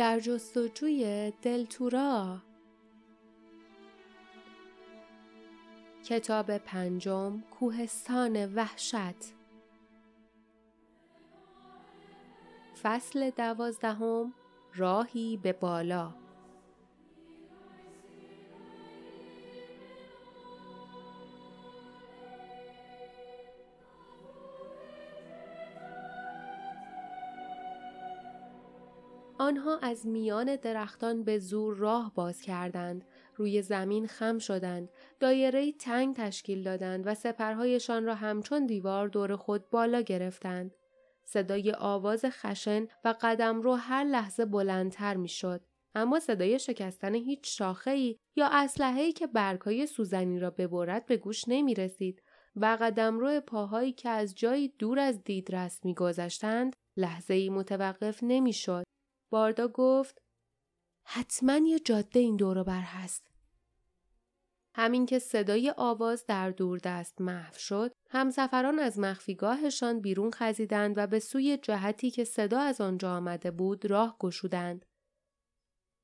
در جستجوی دلتورا کتاب پنجم کوهستان وحشت. فصل دوازدهم راهی به بالا. آنها از میان درختان به زور راه باز کردند. روی زمین خم شدند. دایره تنگ تشکیل دادند و سپرهایشان را همچون دیوار دور خود بالا گرفتند. صدای آواز خشن و قدم رو هر لحظه بلندتر می‌شد. اما صدای شکستن هیچ شاخه ای یا اسلحه‌ای که برگهای سوزنی را ببرد به گوش نمی رسید و قدمرو پاهایی که از جایی دور از دیدرس میگذشتند لحظه ای متوقف نمی‌شد. باردا گفت حتما یه جاده این دورو بر هست. همین که صدای آواز در دست محو شد، همسفران از مخفیگاهشان بیرون خزیدند و به سوی جهتی که صدا از آنجا آمده بود راه گشودند.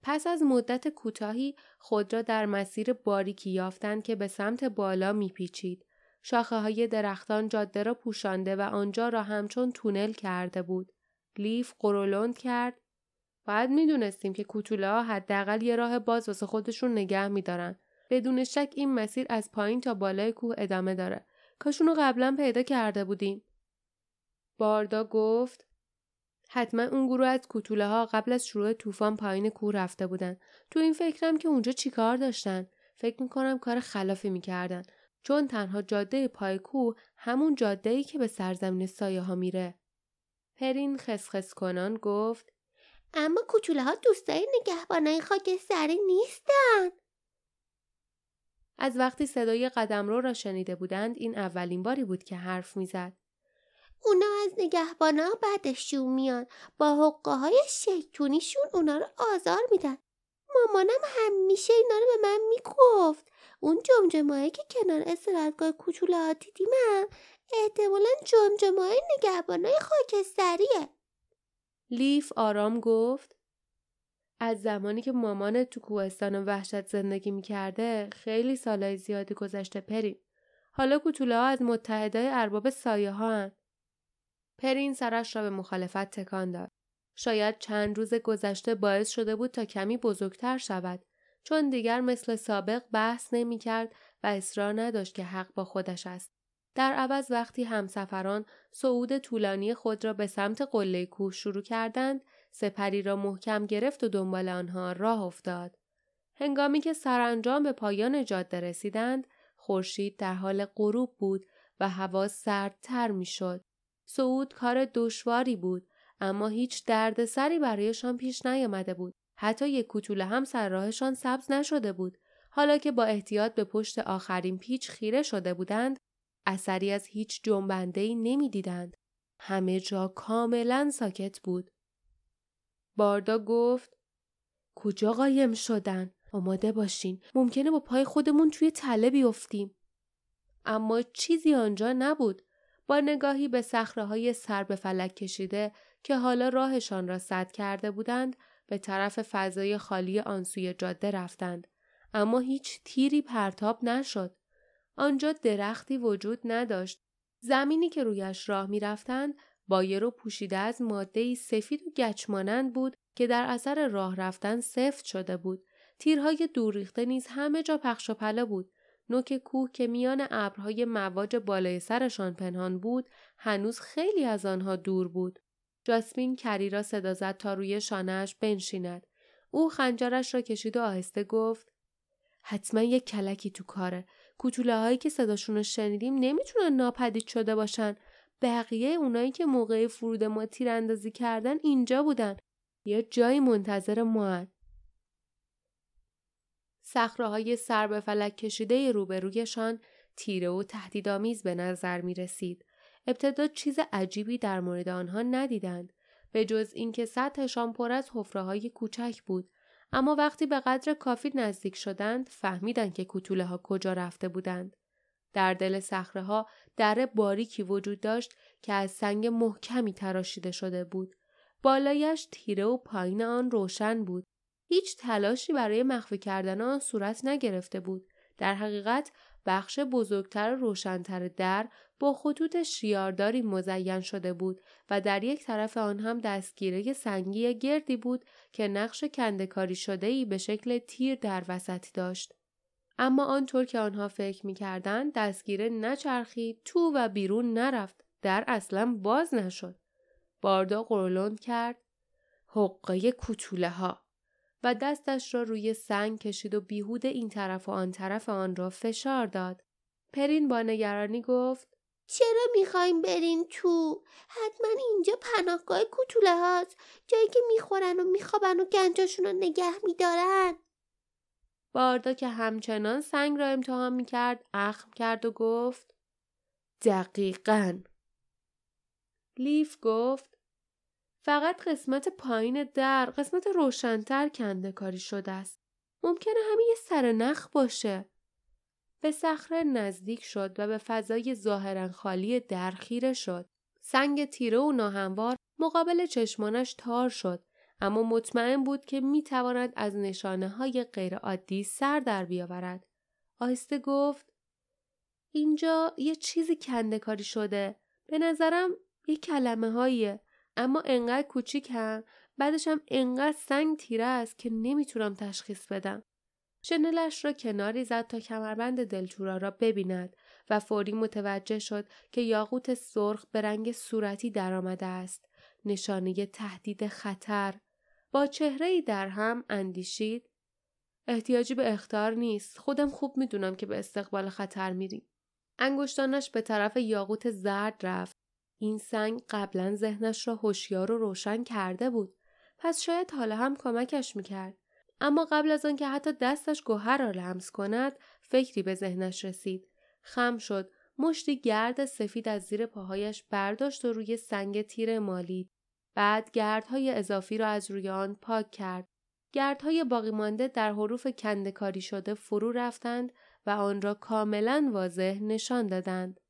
پس از مدت کوتاهی خود را در مسیر باریکی یافتند که به سمت بالا میپیچید. شاخه های درختان جاده را پوشانده و آنجا را همچون تونل کرده بود. لیف قرولند کرد باید می‌دونستیم که کوتوله ها حداقل یه راه باز واسه خودشون نگه میدارن. بدون شک این مسیر از پایین تا بالای کوه ادامه داره. کاشونو قبلا پیدا کرده بودیم. باردا گفت حتما اون گروه از کوتوله ها قبل از شروع طوفان پایین کوه رفته بودن. تو این فکرم که اونجا چیکار داشتن؟ فکر می‌کنم کار خلافی می‌کردن. چون تنها جاده پای کوه همون جاده ای که به سرزمین سایه ها میره. پرین خسخس کنان گفت اما کوچوله ها دوستای نگهبانای خاکستری نیستن. از وقتی صدای قدمرو را شنیده بودند این اولین باری بود که حرف می‌زد. اونا از نگهبانا بعدشون میان با حقه های شیطونیشون اونا رو آزار میدن. مامانم همیشه اینا رو به من می‌گفت. اون جمجمه که کنار استرادگاه کوچوله ها دیدیمم احتمالا جمجمه های نگهبانای خاکستریه. لیف آرام گفت از زمانی که مامان تو کوهستان وحشت زندگی می‌کرده خیلی سالهای زیادی گذشته پرین. حالا کوتوله ها از متحدای ارباب سایه ها هن. پرین سرش را به مخالفت تکان داد. شاید چند روز گذشته باعث شده بود تا کمی بزرگتر شود چون دیگر مثل سابق بحث نمی کرد و اصرار نداشت که حق با خودش است. در عوض وقتی همسفران صعود طولانی خود را به سمت قله کوه شروع کردند سپری را محکم گرفت و دنبال آنها راه افتاد. هنگامی که سرانجام به پایان جاده رسیدند خورشید در حال غروب بود و هوا سردتر می‌شد. صعود کار دشواری بود اما هیچ دردسری برایشان پیش نیامده بود. حتی یک کوتوله هم سر راهشان سبز نشده بود. حالا که با احتیاط به پشت آخرین پیچ خیره شده بودند اثری از هیچ جنبنده ای نمی دیدند. همه جا کاملا ساکت بود. باردا گفت کجا قایم شدن؟ آماده باشین. ممکنه با پای خودمون توی تله بیفتیم. اما چیزی آنجا نبود. با نگاهی به های سر به فلک کشیده که حالا راهشان را سد کرده بودند به طرف فضای خالی آنسوی جاده رفتند. اما هیچ تیری پرتاب نشد. آنجا درختی وجود نداشت. زمینی که رویش راه می رفتند بایر و پوشیده از ماده سفید و گچمانند بود که در اثر راه رفتن سفت شده بود. تیرهای دوریخته نیز همه جا پخش و پلا بود. نوک کوه که میان ابرهای مواج بالای سرشان پنهان بود هنوز خیلی از آنها دور بود. جاسمین کری را صدا زد تا روی شانهاش بنشیند. او خنجرش را کشید و آهسته گفت حتما یک کلکی تو کاره. کوچوله هایی که صداشون رو شنیدیم نمی‌تونن ناپدید شده باشن. بقیه اونایی که موقع فرود ما تیراندازی کردن اینجا بودن. یه جایی منتظر ما سخراهای های سر به فلک کشیده روبرویشان تیره و تهدیدآمیز به نظر می رسید. ابتدا چیز عجیبی در مورد آنها ندیدند. به جز اینکه سطحشان پر از حفره کوچک بود اما وقتی به قدر کافی نزدیک شدند فهمیدند که کوتوله ها کجا رفته بودند. در دل صخره ها در باریکی وجود داشت که از سنگ محکمی تراشیده شده بود. بالایش تیره و پایین آن روشن بود. هیچ تلاشی برای مخفی کردن آن صورت نگرفته بود. در حقیقت بخش بزرگتر و روشنتر در با خطوط شیارداری مزین شده بود و در یک طرف آن هم دستگیره سنگی گردی بود که نقش کندکاری شده ای به شکل تیر در وسطی داشت. اما آنطور که آنها فکر می‌کردند دستگیره نچرخید تو و بیرون نرفت در اصلا باز نشد. باردا قرولند کرد حقه کوتوله ها و دستش را روی سنگ کشید و بیهود این طرف و آن طرف آن را فشار داد. پرین با نگرانی گفت چرا می‌خوایم برین تو؟ حتما اینجا پناهگاه کوتوله هاست. جایی که می‌خورن و میخوابن و گنجاشون رو نگه میدارن. باردا که همچنان سنگ را امتحان می‌کرد اخم کرد و گفت دقیقا. لیف گفت فقط قسمت پایین در قسمت روشنتر کنده کاری شده است. ممکنه همین یه سر نخ باشه. به صخره نزدیک شد و به فضای ظاهرا خالی در خیره شد سنگ تیره و ناهموار مقابل چشمانش تار شد اما مطمئن بود که می تواند از نشانه های غیرعادی سر در بیاورد. آهسته گفت اینجا یه چیزی کنده کاری شده. به نظرم یه کلمه هاییه. اما انقدر کوچیک هم بعدش هم انقدر سنگ تیره است که نمی‌تونم تشخیص بدم. شنلش را کناری زد تا کمربند دلتورا را ببیند و فوری متوجه شد که یاقوت سرخ به رنگ صورتی درآمده است. نشانه تهدید خطر. با چهره در هم اندیشید. احتیاجی به اختار نیست. خودم خوب می‌دونم که به استقبال خطر میریم. انگشتانش به طرف یاقوت زرد رفت. این سنگ قبلا ذهنش را هوشیار و روشن کرده بود. پس شاید حالا هم کمکش می‌کرد. اما قبل از آنکه حتی دستش گوهر را لمس کند فکری به ذهنش رسید خم شد مشتی گرد سفید از زیر پاهایش برداشت و روی سنگ تیر مالید بعد گردهای اضافی را از روی آن پاک کرد. گردهای باقی مانده در حروف کندکاری شده فرو رفتند و آن را کاملا واضح نشان دادند.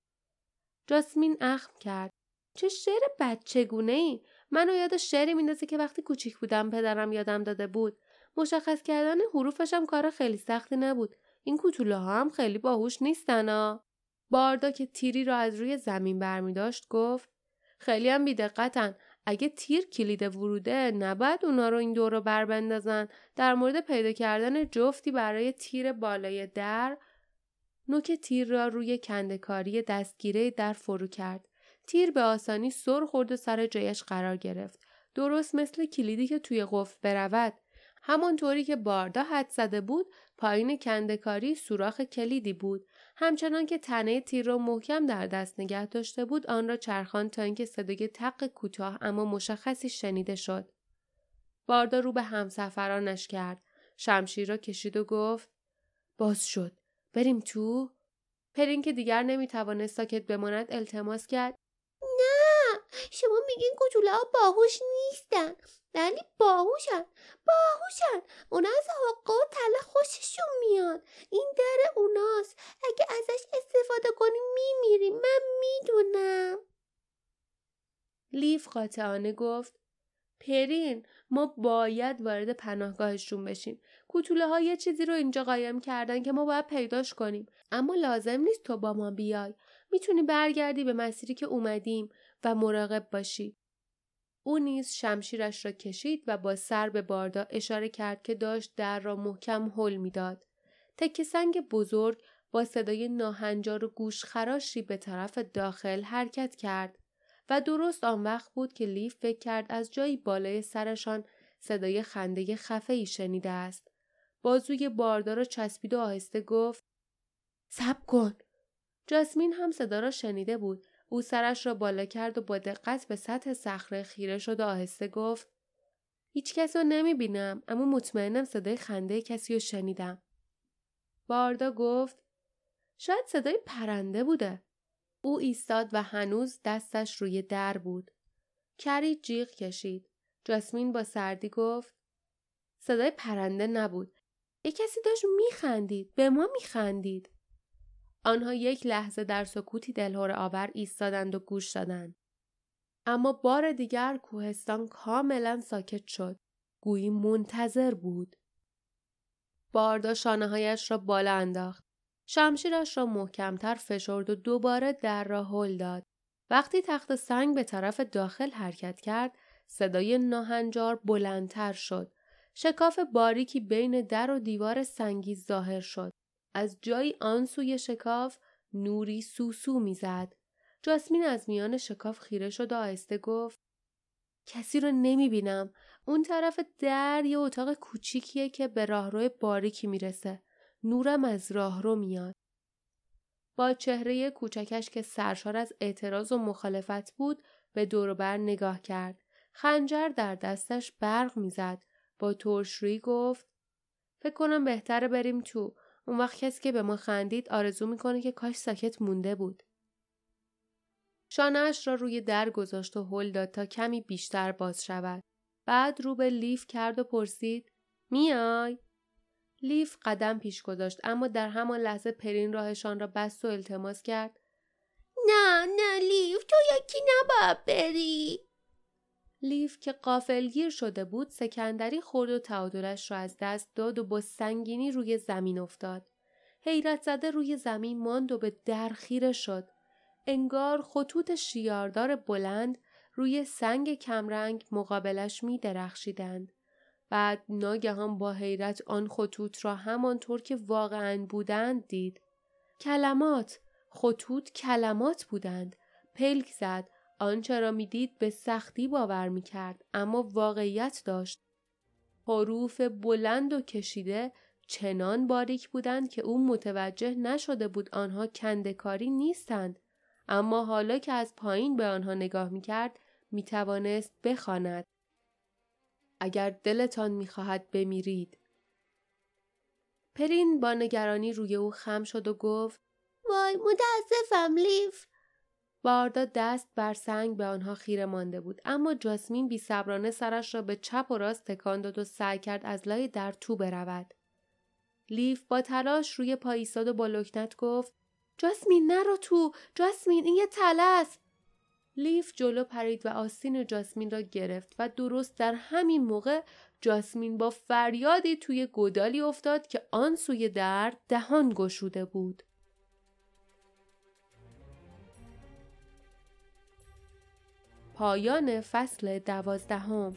جاسمین اخم کرد. چه شعر بچگونه ای؟ منو یاد شعری میندازه که وقتی کوچیک بودم پدرم یادم داده بود. مشخص کردن حروفشم کار خیلی سختی نبود. این کوتوله ها هم خیلی باهوش نیستن ها. باردا که تیری را از روی زمین برمی داشت گفت خیلی هم بیدقتن. اگه تیر کلید وروده نباید اونا رو این دور رو بر بندازن. در مورد پیدا کردن جفتی برای تیر بالای در نوک تیر را روی کندکاری دستگیره در فرو کرد. تیر به آسانی سر خورد و سر جایش قرار گرفت. درست مثل کلیدی که توی قفل برود. همانطوری که باردا حد زده بود پایین کندکاری سوراخ کلیدی بود. همچنان که تنه تیر را محکم در دست نگه داشته بود آن را چرخان تا اینکه صدای تق کوتاه اما مشخصی شنیده شد. باردا رو به همسفرانش کرد. شمشیر را کشید و گفت باز شد. بریم تو؟ پرین که دیگر نمی‌توانست ساکت بماند التماس کرد. شما میگین کوچوله ها باهوش نیستن ولی باهوشن باهوشن اونا از حقه و تله خوششون میاد این در اوناست اگه ازش استفاده کنیم میمیریم من می‌دونم لیف قاطعانه گفت پرین ما باید وارد پناهگاهشون بشیم. کوتوله ها یه چیزی رو اینجا قایم کردن که ما باید پیداش کنیم. اما لازم نیست تو با ما بیای. می‌تونی برگردی به مسیری که اومدیم. و مراقب باشی او نیز شمشیرش را کشید و با سر به باردا اشاره کرد که داشت در را محکم حل می‌داد. تکه سنگ بزرگ با صدای ناهنجار و گوشخراشی به طرف داخل حرکت کرد و درست آن وقت بود که لیف فکر کرد از جایی بالای سرشان صدای خنده خفه ای شنیده است. بازوی باردا را چسبید و آهسته گفت سب کن. جاسمین هم صدا را شنیده بود او سرش را بالا کرد و با دقت به سطح صخره خیره شد و آهسته گفت هیچ کس رو نمی بینم اما مطمئنم صدای خنده کسی رو شنیدم. باردا گفت شاید صدای پرنده بوده. او ایستاد و هنوز دستش روی در بود. کری جیغ کشید. جاسمین با سردی گفت صدای پرنده نبود. یک کسی داشت میخندید. به ما میخندید. آنها یک لحظه در سکوتی دلهور آور ایستادند و گوش دادند. اما بار دیگر کوهستان کاملا ساکت شد. گویی منتظر بود. باردا شانه هایش را بالا انداخت. شمشیرش را محکمتر فشرد و دوباره در را هل داد. وقتی تخت سنگ به طرف داخل حرکت کرد، صدای ناهنجار بلندتر شد. شکاف باریکی بین در و دیوار سنگی ظاهر شد. از جایی آن سوی شکاف نوری سوسو می‌زد. جاسمین از میان شکاف خیره شد و آهسته گفت کسی رو نمی بینم. اون طرف در یه اتاق کوچیکیه که به راهرو باریکی می‌رسه. نورم از راهرو میاد. با چهره کوچکش که سرشار از اعتراض و مخالفت بود به دوربر نگاه کرد. خنجر در دستش برق می‌زد. با ترشرویی گفت فکر کنم بهتره بریم تو. اون وقت کسی که به ما خندید آرزو می‌کنه که کاش ساکت مونده بود. شانهاش را روی در گذاشت و هل داد تا کمی بیشتر باز شود. بعد رو به لیف کرد و پرسید میای؟ لیف قدم پیش گذاشت اما در همان لحظه پرین راهشان را بست و التماس کرد نه نه لیف تو یکی نباید بری لیف که قافلگیر شده بود سکندری خورد و تعادلش را از دست داد و با سنگینی روی زمین افتاد حیرت زده روی زمین ماند و به در خیره شد انگار خطوط شیاردار بلند روی سنگ کمرنگ مقابلش می درخشیدند. بعد ناگهان با حیرت آن خطوط را همانطور که واقعا بودند دید. کلمات خطوط کلمات بودند. پلک زد آنچه را می‌دید به سختی باور می کرد اما واقعیت داشت. حروف بلند و کشیده چنان باریک بودند که او متوجه نشده بود آنها کندکاری نیستند اما حالا که از پایین به آنها نگاه می کرد می توانست بخواند. اگر دلتان می خواهد بمیرید. پرین با نگرانی روی او خم شد و گفت وای متاسفم لیف. باردا دست بر سنگ به آنها خیره مانده بود اما جاسمین بی صبرانه سرش را به چپ و راست تکان داد و سعی کرد از لای در تو برود. لیف با تلاش روی پای ایستاد و با لکنت گفت جاسمین نرو تو جاسمین این یه تله لیف جلو پرید و آستین جاسمین را گرفت و درست در همین موقع جاسمین با فریادی توی گودالی افتاد که آن سوی در دهان گشوده بود. پایان فصل دوازدهم.